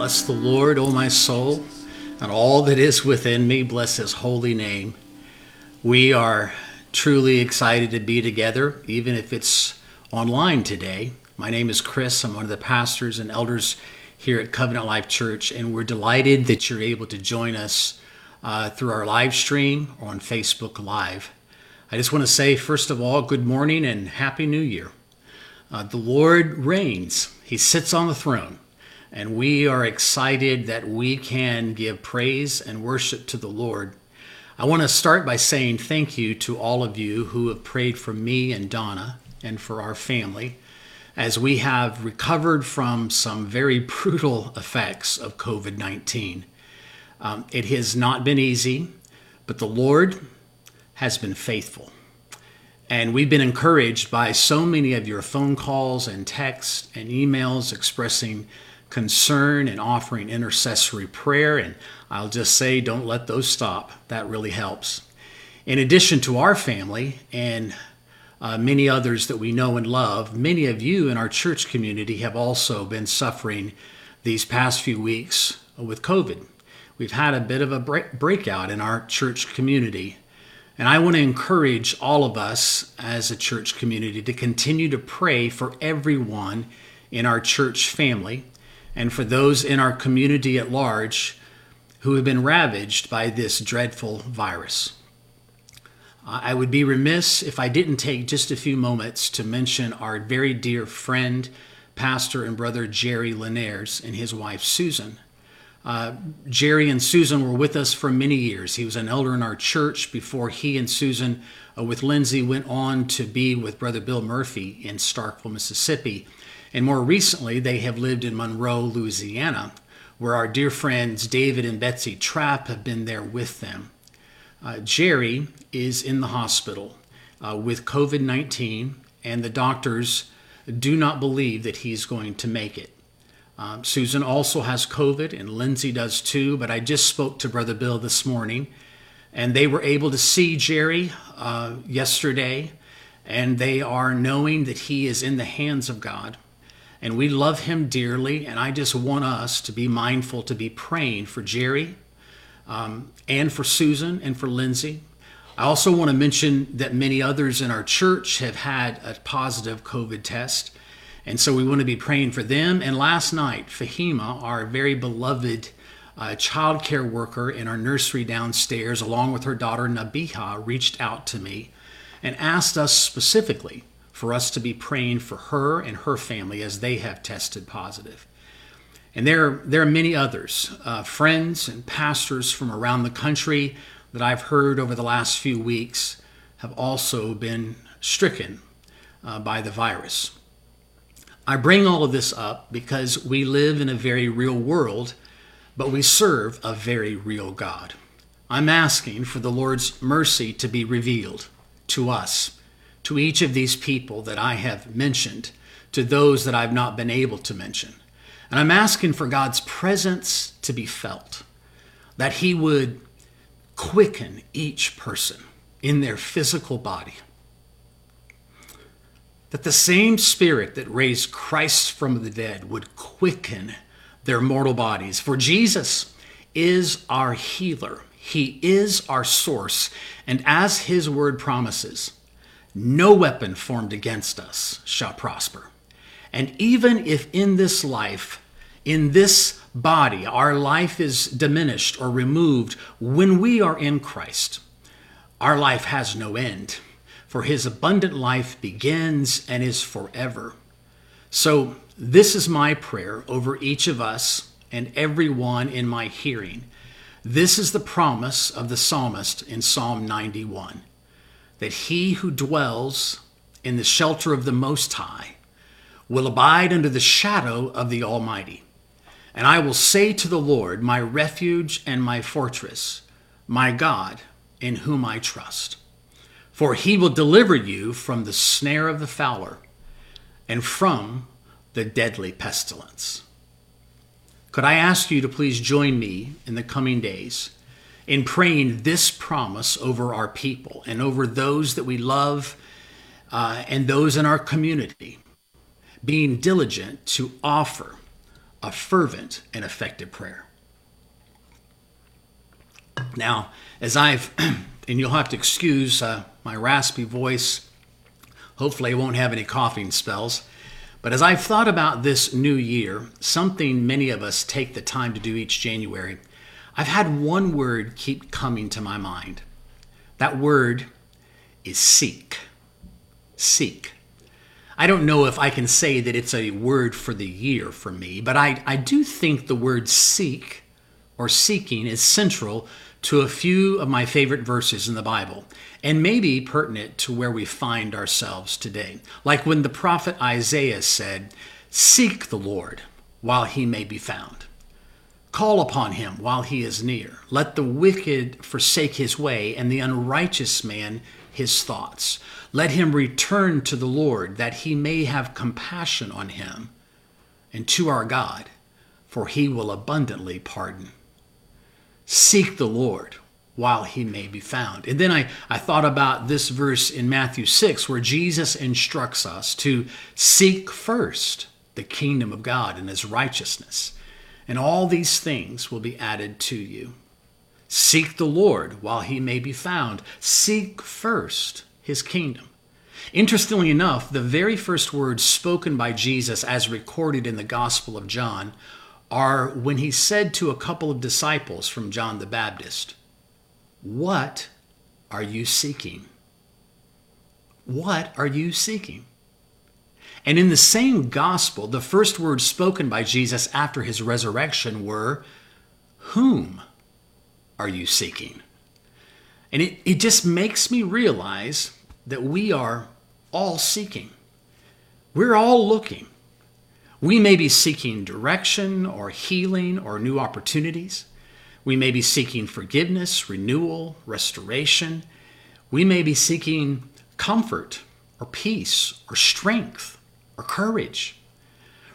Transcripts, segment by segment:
Bless the Lord, O my soul, and all that is within me. Bless his holy name. We are truly excited to be together, even if it's online today. My name is Chris. I'm one of the pastors and elders here at Covenant Life Church, and we're delighted that you're able to join us uh, through our live stream or on Facebook Live. I just want to say, first of all, good morning and Happy New Year. Uh, the Lord reigns, He sits on the throne. And we are excited that we can give praise and worship to the Lord. I want to start by saying thank you to all of you who have prayed for me and Donna and for our family as we have recovered from some very brutal effects of COVID 19. Um, it has not been easy, but the Lord has been faithful. And we've been encouraged by so many of your phone calls and texts and emails expressing concern and offering intercessory prayer. And I'll just say, don't let those stop. That really helps. In addition to our family and uh, many others that we know and love, many of you in our church community have also been suffering these past few weeks with COVID. We've had a bit of a break- breakout in our church community. And I want to encourage all of us as a church community to continue to pray for everyone in our church family and for those in our community at large who have been ravaged by this dreadful virus. I would be remiss if I didn't take just a few moments to mention our very dear friend, pastor, and brother Jerry Linares and his wife Susan. Uh, Jerry and Susan were with us for many years. He was an elder in our church before he and Susan, uh, with Lindsay, went on to be with Brother Bill Murphy in Starkville, Mississippi. And more recently, they have lived in Monroe, Louisiana, where our dear friends David and Betsy Trapp have been there with them. Uh, Jerry is in the hospital uh, with COVID 19, and the doctors do not believe that he's going to make it. Um, Susan also has COVID, and Lindsay does too, but I just spoke to Brother Bill this morning, and they were able to see Jerry uh, yesterday, and they are knowing that he is in the hands of God and we love him dearly. And I just want us to be mindful to be praying for Jerry um, and for Susan and for Lindsay. I also want to mention that many others in our church have had a positive COVID test. And so we want to be praying for them. And last night, Fahima, our very beloved uh, worker in our nursery downstairs, along with her daughter Nabiha, reached out to me and asked us specifically for us to be praying for her and her family as they have tested positive. And there, there are many others, uh, friends and pastors from around the country that I've heard over the last few weeks have also been stricken uh, by the virus. I bring all of this up because we live in a very real world, but we serve a very real God. I'm asking for the Lord's mercy to be revealed to us to each of these people that I have mentioned, to those that I've not been able to mention. And I'm asking for God's presence to be felt, that He would quicken each person in their physical body. That the same Spirit that raised Christ from the dead would quicken their mortal bodies. For Jesus is our healer, He is our source. And as His word promises, no weapon formed against us shall prosper. And even if in this life, in this body, our life is diminished or removed, when we are in Christ, our life has no end, for his abundant life begins and is forever. So, this is my prayer over each of us and everyone in my hearing. This is the promise of the psalmist in Psalm 91 that he who dwells in the shelter of the Most High will abide under the shadow of the Almighty. And I will say to the Lord, my refuge and my fortress, my God, in whom I trust. For he will deliver you from the snare of the fowler and from the deadly pestilence. Could I ask you to please join me in the coming days in praying this promise over our people and over those that we love uh, and those in our community, being diligent to offer a fervent and effective prayer. Now, as I've, and you'll have to excuse uh, my raspy voice, hopefully, I won't have any coughing spells. But as I've thought about this new year, something many of us take the time to do each January, I've had one word keep coming to my mind. That word is seek. Seek. I don't know if I can say that it's a word for the year for me, but I, I do think the word seek or seeking is central to a few of my favorite verses in the Bible and maybe pertinent to where we find ourselves today. Like when the prophet Isaiah said, Seek the Lord while he may be found. Call upon him while he is near. Let the wicked forsake his way, and the unrighteous man his thoughts. Let him return to the Lord, that he may have compassion on him, and to our God, for he will abundantly pardon. Seek the Lord while he may be found. And then I, I thought about this verse in Matthew 6, where Jesus instructs us to seek first the kingdom of God and his righteousness, and all these things will be added to you. Seek the Lord while he may be found. Seek first his kingdom. Interestingly enough, the very first words spoken by Jesus, as recorded in the Gospel of John, are when he said to a couple of disciples from John the Baptist, What are you seeking? What are you seeking? And in the same gospel, the first words spoken by Jesus after his resurrection were, Whom are you seeking? And it, it just makes me realize that we are all seeking. We're all looking. We may be seeking direction or healing or new opportunities. We may be seeking forgiveness, renewal, restoration. We may be seeking comfort or peace or strength or courage.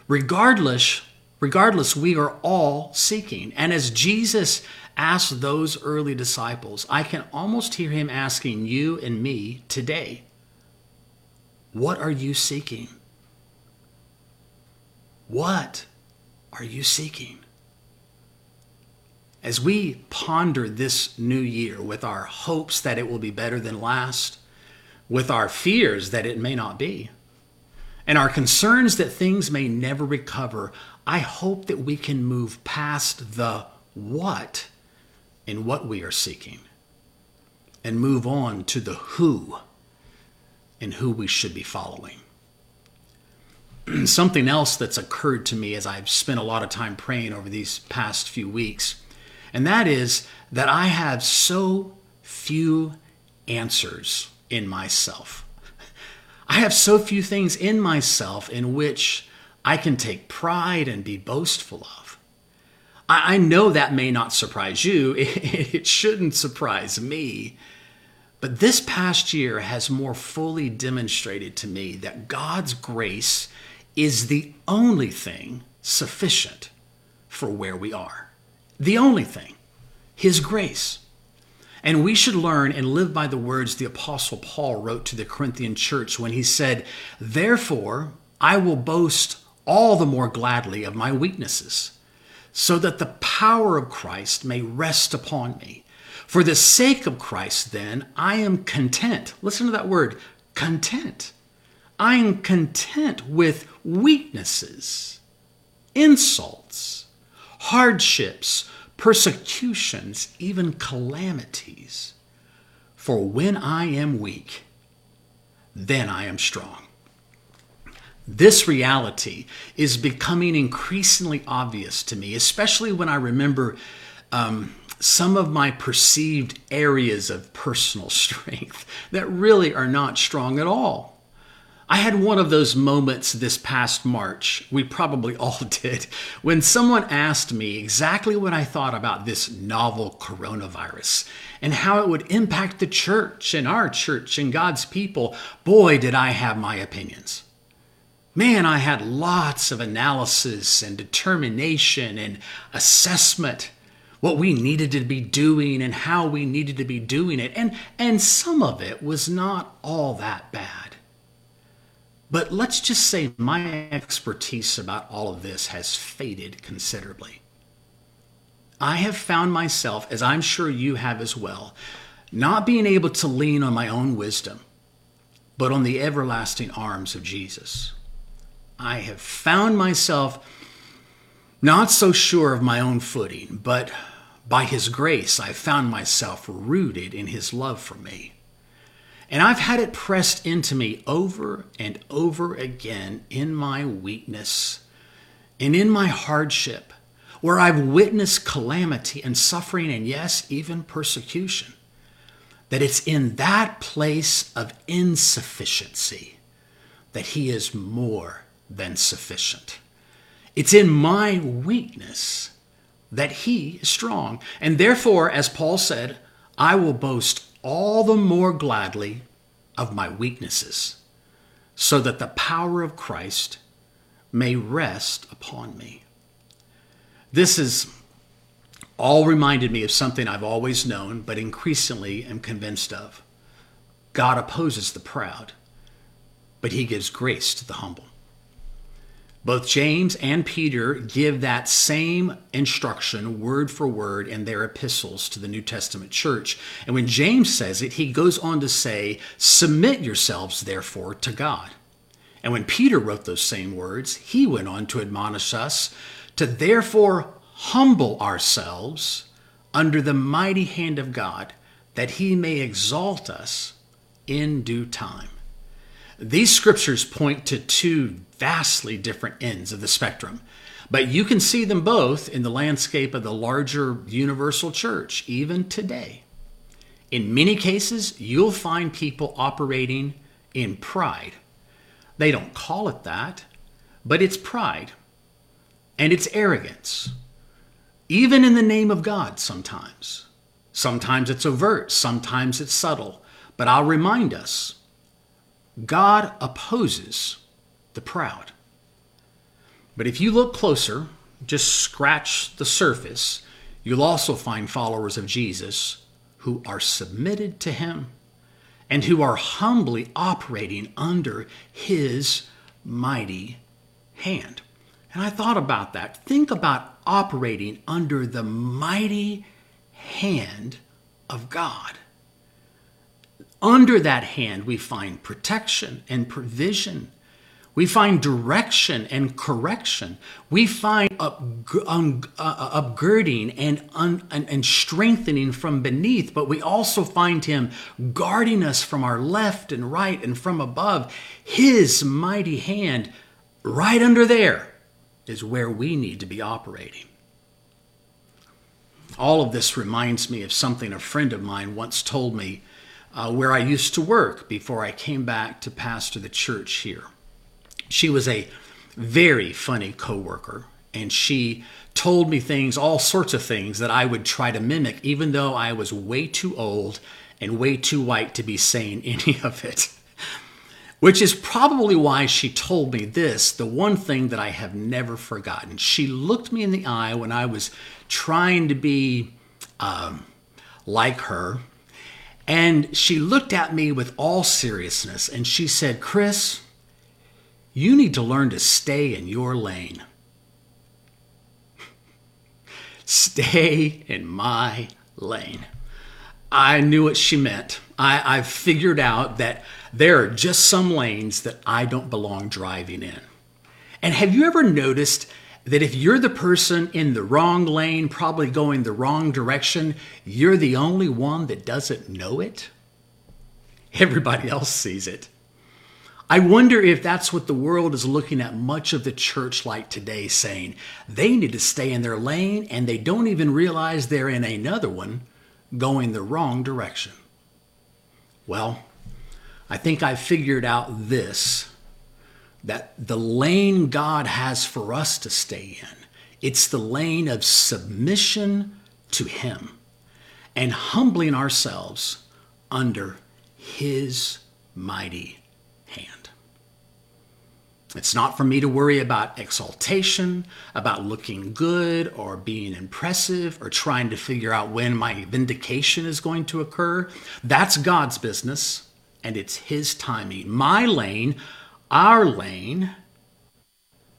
Regardless, regardless, we are all seeking. And as Jesus asked those early disciples, I can almost hear him asking you and me today, what are you seeking? What are you seeking? As we ponder this new year with our hopes that it will be better than last, with our fears that it may not be, and our concerns that things may never recover, I hope that we can move past the what in what we are seeking and move on to the who and who we should be following. something else that's occurred to me as I've spent a lot of time praying over these past few weeks, and that is that I have so few answers in myself. I have so few things in myself in which I can take pride and be boastful of. I, know that may not surprise you. It shouldn't surprise me. But this past year has more fully demonstrated to me that God's grace is the only thing sufficient for where we are. The only thing. His grace. And we should learn and live by the words the Apostle Paul wrote to the Corinthian church when he said, Therefore, I will boast all the more gladly of my weaknesses, so that the power of Christ may rest upon me. For the sake of Christ, then, I am content. Listen to that word content I am content with weaknesses, insults, hardships, persecutions, even calamities. For when I am weak, then I am strong. This reality is becoming increasingly obvious to me, especially when I remember um, some of my perceived areas of personal strength that really are not strong at all. I had one of those moments this past March, we probably all did, when someone asked me exactly what I thought about this novel coronavirus and how it would impact the church and our church and God's people. Boy, did I have my opinions. Man, I had lots of analysis and determination and assessment what we needed to be doing and how we needed to be doing it and and some of it was not all that bad But let's just say my expertise about all of this has faded considerably. I have found myself, as I'm sure you have as well, not being able to lean on my own wisdom, but on the everlasting arms of Jesus. I have found myself not so sure of my own footing, but by His grace, I found myself rooted in His love for me. And I've had it pressed into me over and over again in my weakness and in my hardship, where I've witnessed calamity and suffering and, yes, even persecution. That it's in that place of insufficiency that He is more than sufficient. It's in my weakness that He is strong. And therefore, as Paul said, I will boast all the more gladly of my weaknesses, so that the power of Christ may rest upon me. This has all reminded me of something I've always known, but increasingly am convinced of. God opposes the proud, but he gives grace to the humble. Both James and Peter give that same instruction word for word in their epistles to the New Testament church. And when James says it, he goes on to say, Submit yourselves, therefore, to God. And when Peter wrote those same words, he went on to admonish us to therefore humble ourselves under the mighty hand of God, that he may exalt us in due time. These scriptures point to two vastly different ends of the spectrum, but you can see them both in the landscape of the larger universal church, even today. In many cases, you'll find people operating in pride. They don't call it that, but it's pride and it's arrogance, even in the name of God sometimes. Sometimes it's overt, sometimes it's subtle. But I'll remind us God opposes the proud. But if you look closer, just scratch the surface, you'll also find followers of Jesus who are submitted to him and who are humbly operating under his mighty hand. And I thought about that. Think about operating under the mighty hand of God. Under that hand, we find protection and provision. We find direction and correction. We find uh, upgirding and, un, and strengthening from beneath, but we also find Him guarding us from our left and right and from above. His mighty hand, right under there, is where we need to be operating. All of this reminds me of something a friend of mine once told me uh, where I used to work before I came back to pastor the church here. She was a very funny coworker, and she told me things, all sorts of things that I would try to mimic, even though I was way too old and way too white to be saying any of it. Which is probably why she told me this, the one thing that I have never forgotten. She looked me in the eye when I was trying to be um, like her and she looked at me with all seriousness and she said, Chris, you need to learn to stay in your lane. stay in my lane. I knew what she meant. I, I figured out that there are just some lanes that I don't belong driving in. And have you ever noticed that if you're the person in the wrong lane, probably going the wrong direction, you're the only one that doesn't know it? Everybody else sees it. I wonder if that's what the world is looking at much of the church like today, saying they need to stay in their lane and they don't even realize they're in another one going the wrong direction. Well, I think I figured out this that the lane God has for us to stay in. It's the lane of submission to Him and humbling ourselves under His mighty hand. It's not for me to worry about exaltation, about looking good or being impressive or trying to figure out when my vindication is going to occur. That's God's business and it's His timing. My lane Our lane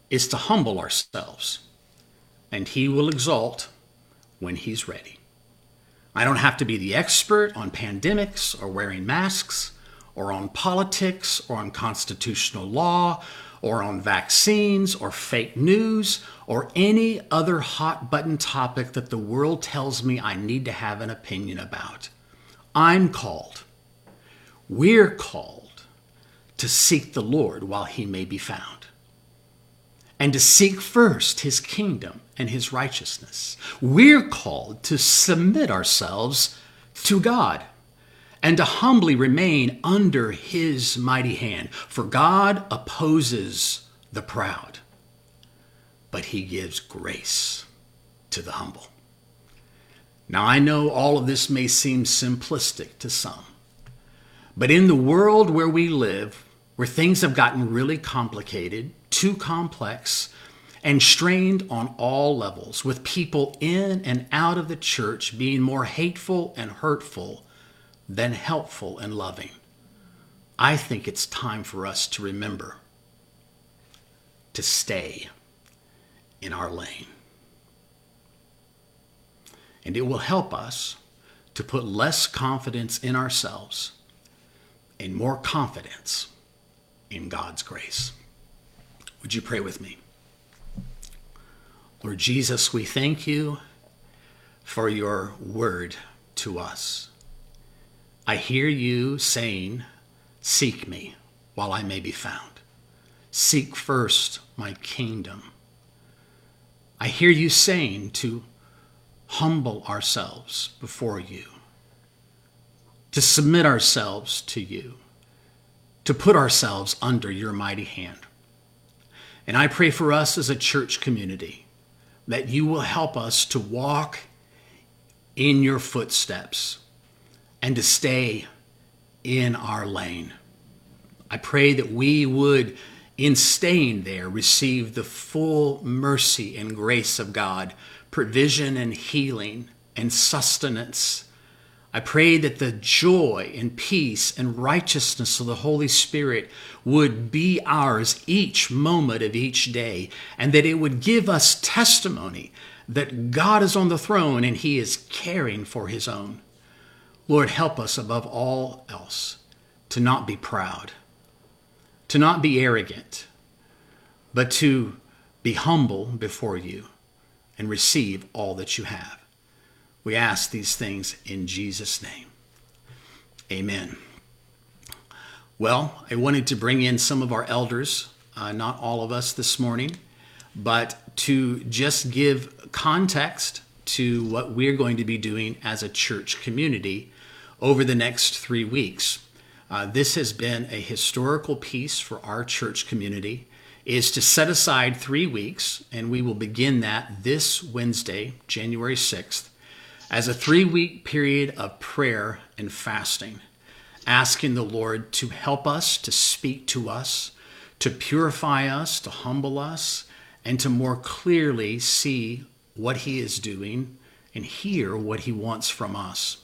is to humble ourselves, and He will exalt when He's ready. I don't have to be the expert on pandemics or wearing masks or on politics or on constitutional law or on vaccines or fake news or any other hot button topic that the world tells me I need to have an opinion about. I'm called, we're called to seek the Lord while he may be found, and to seek first his kingdom and his righteousness. We're called to submit ourselves to God and to humbly remain under his mighty hand. For God opposes the proud, but he gives grace to the humble. Now, I know all of this may seem simplistic to some, but in the world where we live, where things have gotten really complicated, too complex, and strained on all levels, with people in and out of the church being more hateful and hurtful than helpful and loving. I think it's time for us to remember to stay in our lane. And it will help us to put less confidence in ourselves and more confidence in God's grace. Would you pray with me? Lord Jesus, we thank you for your word to us. I hear you saying, Seek me while I may be found. Seek first my kingdom. I hear you saying to humble ourselves before you, to submit ourselves to you, to put ourselves under your mighty hand. And I pray for us as a church community that you will help us to walk in your footsteps and to stay in our lane. I pray that we would, in staying there, receive the full mercy and grace of God, provision and healing and sustenance. I pray that the joy and peace and righteousness of the Holy Spirit would be ours each moment of each day, and that it would give us testimony that God is on the throne and He is caring for His own. Lord, help us above all else to not be proud, to not be arrogant, but to be humble before you and receive all that you have. We ask these things in Jesus' name. Amen. Well, I wanted to bring in some of our elders, uh, not all of us this morning, but to just give context to what we're going to be doing as a church community over the next three weeks. Uh, this has been a historical piece for our church community is to set aside three weeks and we will begin that this wednesday january 6th as a three week period of prayer and fasting asking the lord to help us to speak to us to purify us to humble us and to more clearly see what he is doing and hear what he wants from us.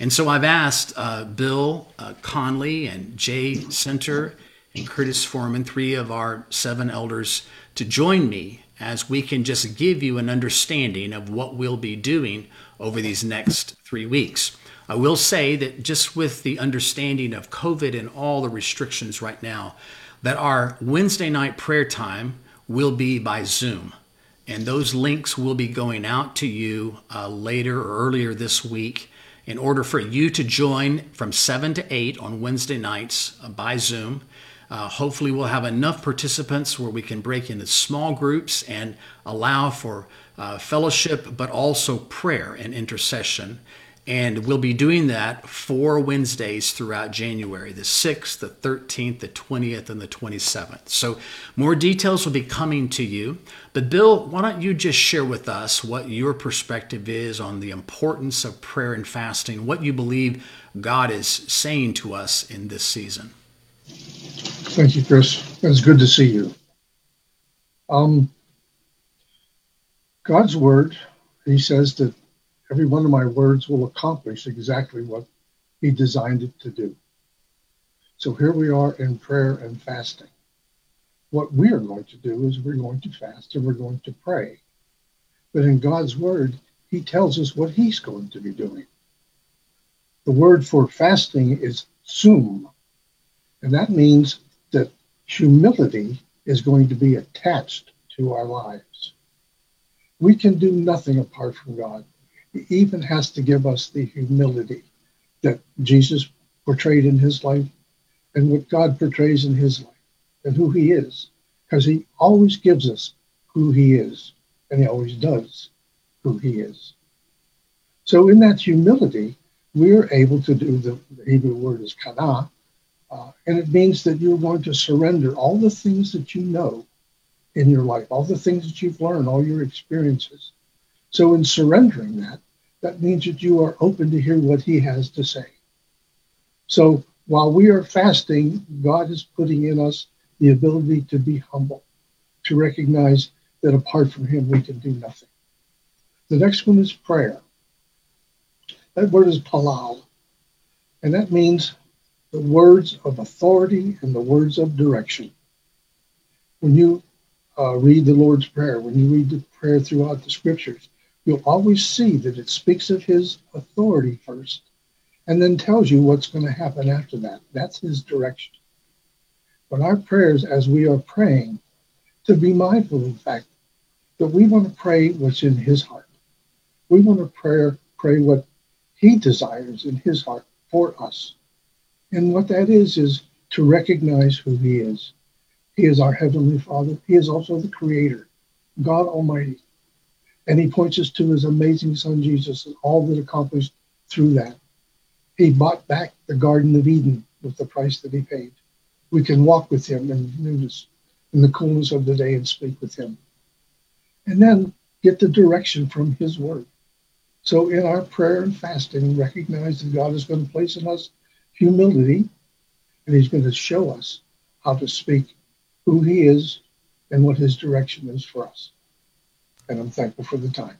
And so I've asked uh, Bill uh, Conley and Jay Center and Curtis Foreman, three of our seven elders, to join me as we can just give you an understanding of what we'll be doing over these next three weeks. I will say that just with the understanding of COVID and all the restrictions right now, that our Wednesday night prayer time will be by Zoom. And those links will be going out to you uh, later or earlier this week in order for you to join from 7 to 8 on Wednesday nights uh, by Zoom. Uh, hopefully, we'll have enough participants where we can break into small groups and allow for uh, fellowship, but also prayer and intercession. And we'll be doing that four Wednesdays throughout January the 6th, the 13th, the 20th, and the 27th. So, more details will be coming to you. But, Bill, why don't you just share with us what your perspective is on the importance of prayer and fasting, what you believe God is saying to us in this season? Thank you, Chris. It's good to see you. Um, God's word, he says that every one of my words will accomplish exactly what he designed it to do. So here we are in prayer and fasting. what we are going to do is we're going to fast and we're going to pray. But in God's word, he tells us what he's going to be doing. The word for fasting is tsum, and that means humility is going to be attached to our lives. We can do nothing apart from God. He even has to give us the humility that Jesus portrayed in his life and what God portrays in his life and who he is, because he always gives us who he is, and he always does who he is. So in that humility, we are able to do the, the Hebrew word is kana, uh, and it means that you're going to surrender all the things that you know in your life, all the things that you've learned, all your experiences. So in surrendering that, that means that you are open to hear what he has to say. So while we are fasting, God is putting in us the ability to be humble, to recognize that apart from him, we can do nothing. The next one is prayer. That word is palal, and that means the words of authority and the words of direction. When you uh, read the Lord's Prayer, when you read the prayer throughout the scriptures, you'll always see that it speaks of his authority first and then tells you what's going to happen after that. That's his direction. But our prayers, as we are praying, to be mindful, in fact, that we want to pray what's in his heart. We want to pray, pray what he desires in his heart for us. And what that is, is to recognize who he is. He is our Heavenly Father. He is also the Creator, God Almighty. And he points us to his amazing Son, Jesus, and all that accomplished through that. He bought back the Garden of Eden with the price that he paid. We can walk with him in newness, in the coolness of the day, and speak with him. And then get the direction from his word. So in our prayer and fasting, recognize that God to place in us humility, and he's going to show us how to speak who he is and what his direction is for us. And I'm thankful for the time.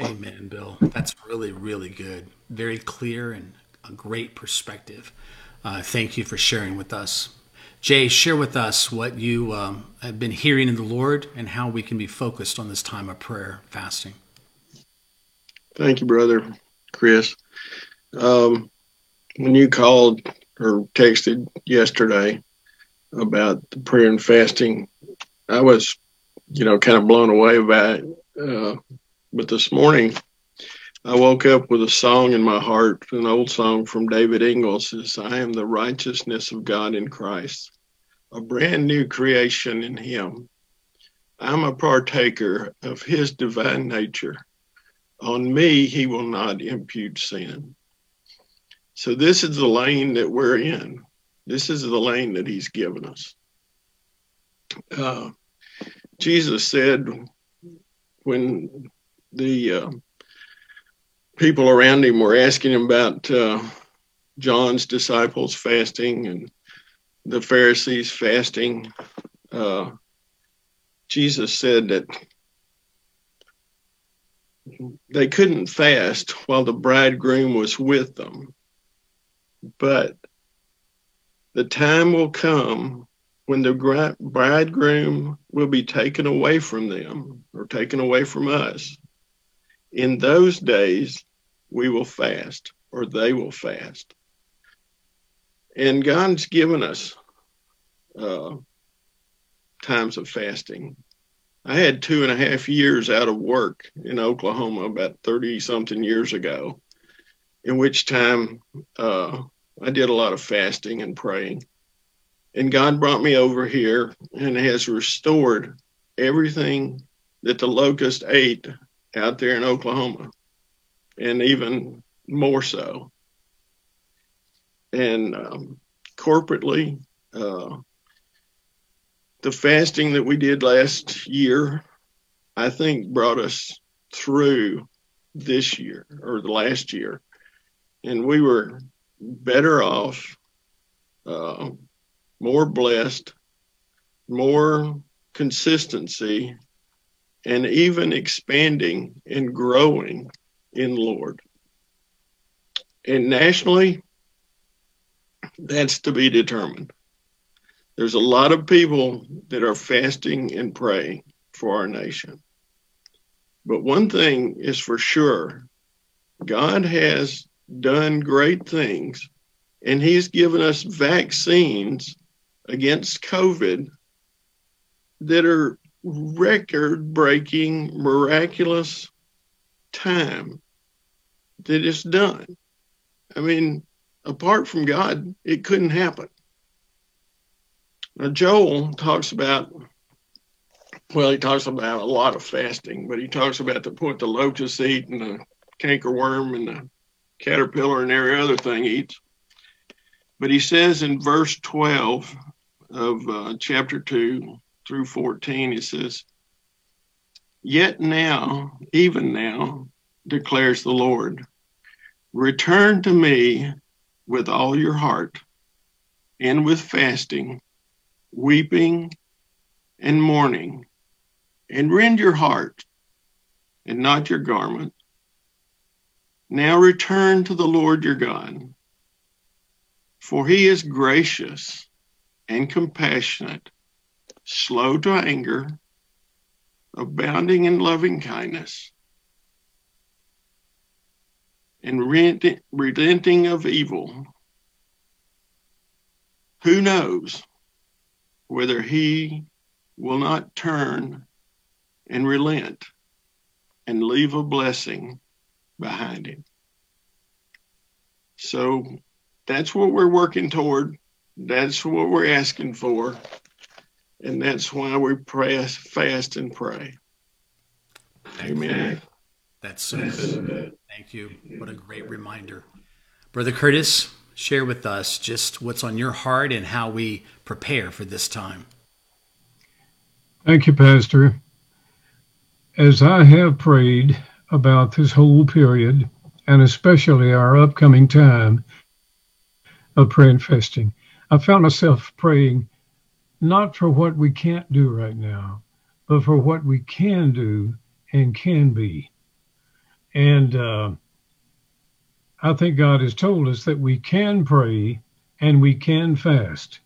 Amen, Bill. That's really, really good. Very clear and a great perspective. Uh, thank you for sharing with us. Jay, share with us what you um, have been hearing in the Lord and how we can be focused on this time of prayer, fasting. Thank you, brother Chris. Um, when you called or texted yesterday about the prayer and fasting, I was, you know, kind of blown away by it. Uh, but this morning, I woke up with a song in my heart, an old song from David Ingles says, I am the righteousness of God in Christ, a brand new creation in him. I'm a partaker of his divine nature. On me, he will not impute sin. So, this is the lane that we're in. This is the lane that he's given us. Uh, Jesus said when the uh, people around him were asking him about uh, John's disciples fasting and the Pharisees fasting. Uh, Jesus said that they couldn't fast while the bridegroom was with them. But the time will come when the bridegroom will be taken away from them or taken away from us. In those days, we will fast or they will fast. And God's given us uh, times of fasting. I had two and a half years out of work in Oklahoma about 30 something years ago, in which time uh, I did a lot of fasting and praying. And God brought me over here and has restored everything that the locust ate out there in Oklahoma and even more so. And um, corporately, uh, the fasting that we did last year, I think brought us through this year or the last year. And we were better off, uh, more blessed, more consistency, and even expanding and growing in Lord. And nationally, that's to be determined. There's a lot of people that are fasting and praying for our nation. But one thing is for sure God has done great things, and He's given us vaccines against COVID that are record breaking, miraculous time that it's done. I mean, apart from God, it couldn't happen. Now, Joel talks about, well, he talks about a lot of fasting, but he talks about the point the locust eat and the cankerworm and the caterpillar and every other thing eats. But he says in verse 12 of uh, chapter 2 through 14, he says, Yet now, even now, declares the Lord, return to me with all your heart and with fasting, weeping, and mourning, and rend your heart and not your garment. Now return to the Lord your God, for he is gracious and compassionate, slow to anger, abounding in loving kindness, and relenting of evil. Who knows whether he will not turn and relent and leave a blessing behind him? So that's what we're working toward. That's what we're asking for. And that's why we pray, fast, and pray. Amen. That's so good. Thank you. What a great reminder. Brother Curtis, share with us just what's on your heart and how we prepare for this time. Thank you, Pastor. As I have prayed about this whole period, and especially our upcoming time of prayer and fasting, I found myself praying not for what we can't do right now, but for what we can do and can be. And uh, I think God has told us that we can pray and we can fast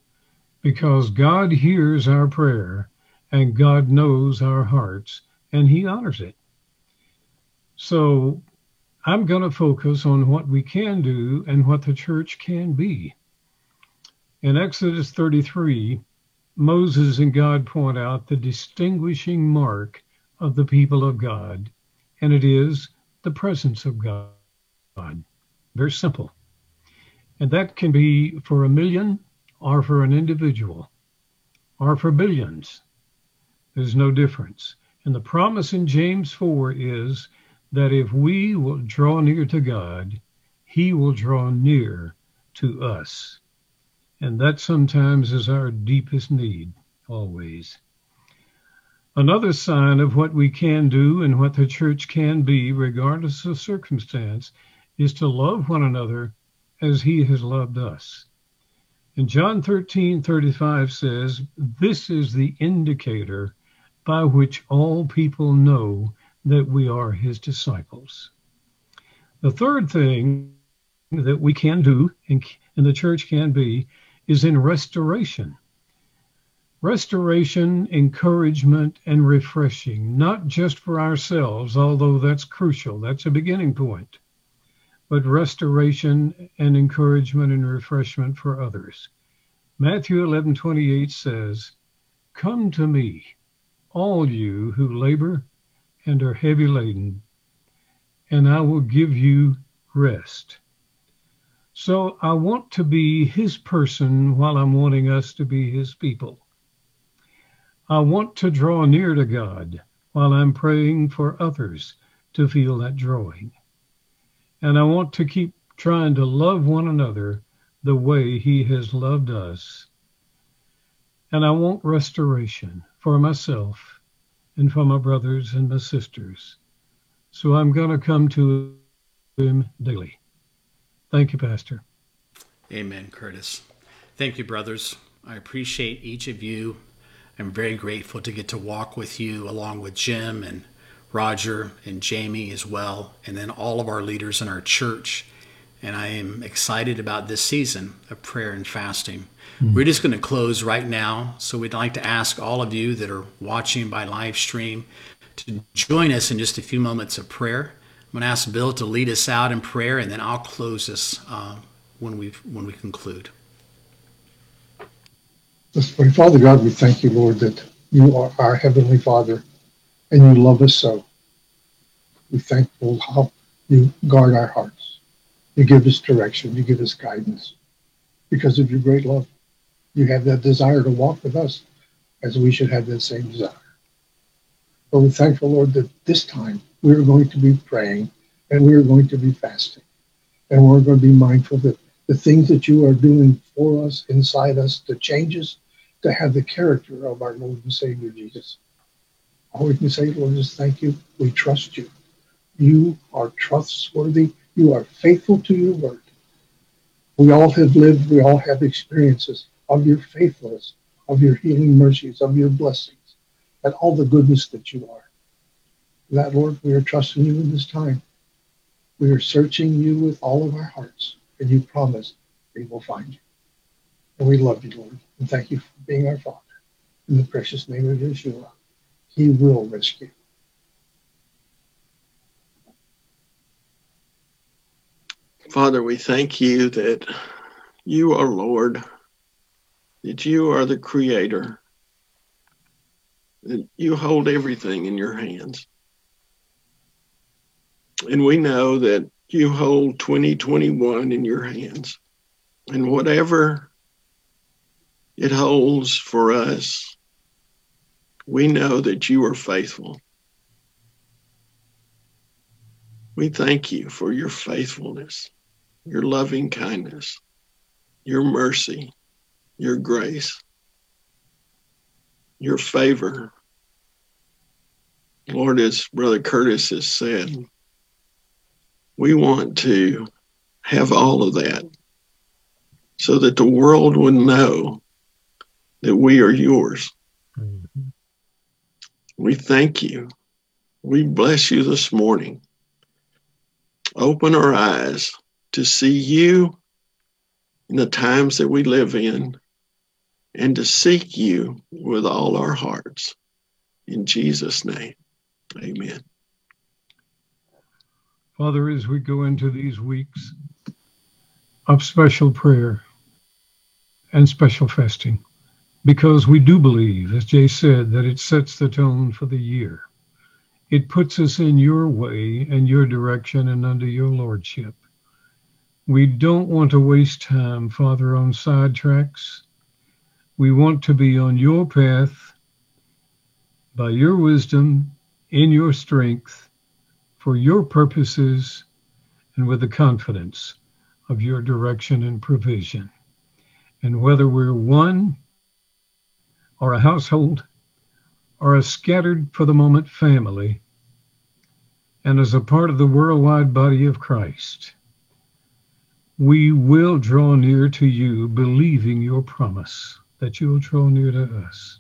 because God hears our prayer and God knows our hearts and He honors it. So I'm going to focus on what we can do and what the church can be. In Exodus 33, Moses and God point out the distinguishing mark of the people of God, and it is the presence of God. Very simple. And that can be for a million or for an individual or for billions. There's no difference. And the promise in James 4 is that if we will draw near to God, he will draw near to us. And that sometimes is our deepest need, always. Another sign of what we can do and what the church can be, regardless of circumstance, is to love one another as he has loved us. And John 13 35 says, This is the indicator by which all people know that we are his disciples. The third thing that we can do and, and the church can be is in restoration. Restoration, encouragement, and refreshing, not just for ourselves, although that's crucial, that's a beginning point, but restoration and encouragement and refreshment for others. Matthew 11:28 says, "Come to me, all you who labor and are heavy laden, and I will give you rest." So I want to be his person while I'm wanting us to be his people. I want to draw near to God while I'm praying for others to feel that drawing. And I want to keep trying to love one another the way He has loved us. And I want restoration for myself and for my brothers and my sisters. So I'm going to come to Him daily. Thank you, Pastor. Amen, Curtis. Thank you, brothers. I appreciate each of you. I'm very grateful to get to walk with you along with Jim and Roger and Jamie as well, and then all of our leaders in our church And I am excited about this season of prayer and fasting. Mm-hmm. We're just going to close right now. So we'd like to ask all of you that are watching by live stream to join us in just a few moments of prayer. I'm going to ask Bill to lead us out in prayer, and then I'll close us uh, when we when we conclude. Let's pray. Father God, we thank you, Lord, that you are our heavenly Father, and you love us so. We thank you how you guard our hearts. You give us direction. You give us guidance. Because of your great love, you have that desire to walk with us as we should have that same desire. But we're thankful, Lord, that this time we're going to be praying and we're going to be fasting. And we're going to be mindful that the things that you are doing for us, inside us, the changes to have the character of our Lord and Savior Jesus. All we can say, Lord, is thank you. We trust you. You are trustworthy. You are faithful to your word. We all have lived, we all have experiences of your faithfulness, of your healing mercies, of your blessings, and all the goodness that you are. That, Lord, we are trusting you in this time. We are searching you with all of our hearts, and you promise we will find you. And we love you, Lord, and thank you for being our Father. In the precious name of Yeshua, he will rescue. Father, we thank you that you are Lord, that you are the creator, that you hold everything in your hands. And we know that you hold 2021 in your hands. And whatever it holds for us, we know that you are faithful. We thank you for your faithfulness, your loving kindness, your mercy, your grace, your favor. Lord, as Brother Curtis has said, we want to have all of that so that the world would know that we are yours. Mm-hmm. We thank you. We bless you this morning. Open our eyes to see you in the times that we live in and to seek you with all our hearts. In Jesus' name, amen. Father, as we go into these weeks of special prayer and special fasting, because we do believe, as Jay said, that it sets the tone for the year. It puts us in your way and your direction and under your lordship. We don't want to waste time, Father, on sidetracks. We want to be on your path by your wisdom, in your strength, for your purposes and with the confidence of your direction and provision. And whether we're one or a household or a scattered for the moment family, and as a part of the worldwide body of Christ, we will draw near to you, believing your promise that you'll draw near to us.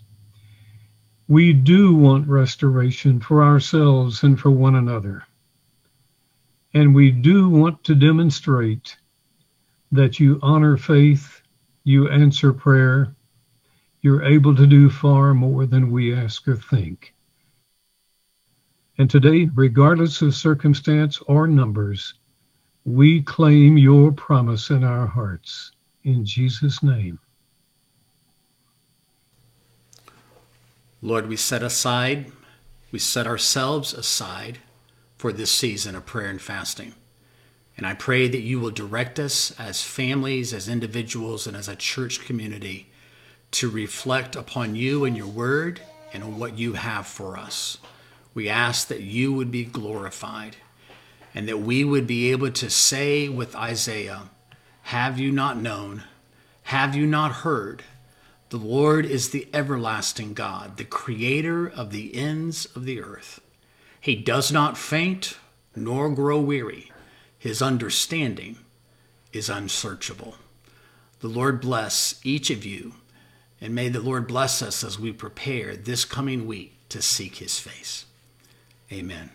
We do want restoration for ourselves and for one another. And we do want to demonstrate that you honor faith, you answer prayer, you're able to do far more than we ask or think. And today, regardless of circumstance or numbers, we claim your promise in our hearts. In Jesus' name. Lord, we set aside, we set ourselves aside for this season of prayer and fasting. And I pray that you will direct us as families, as individuals, and as a church community to reflect upon you and your word and what you have for us. We ask that you would be glorified and that we would be able to say with Isaiah, Have you not known? Have you not heard? The Lord is the everlasting God, the creator of the ends of the earth. He does not faint nor grow weary. His understanding is unsearchable. The Lord bless each of you, and may the Lord bless us as we prepare this coming week to seek his face. Amen.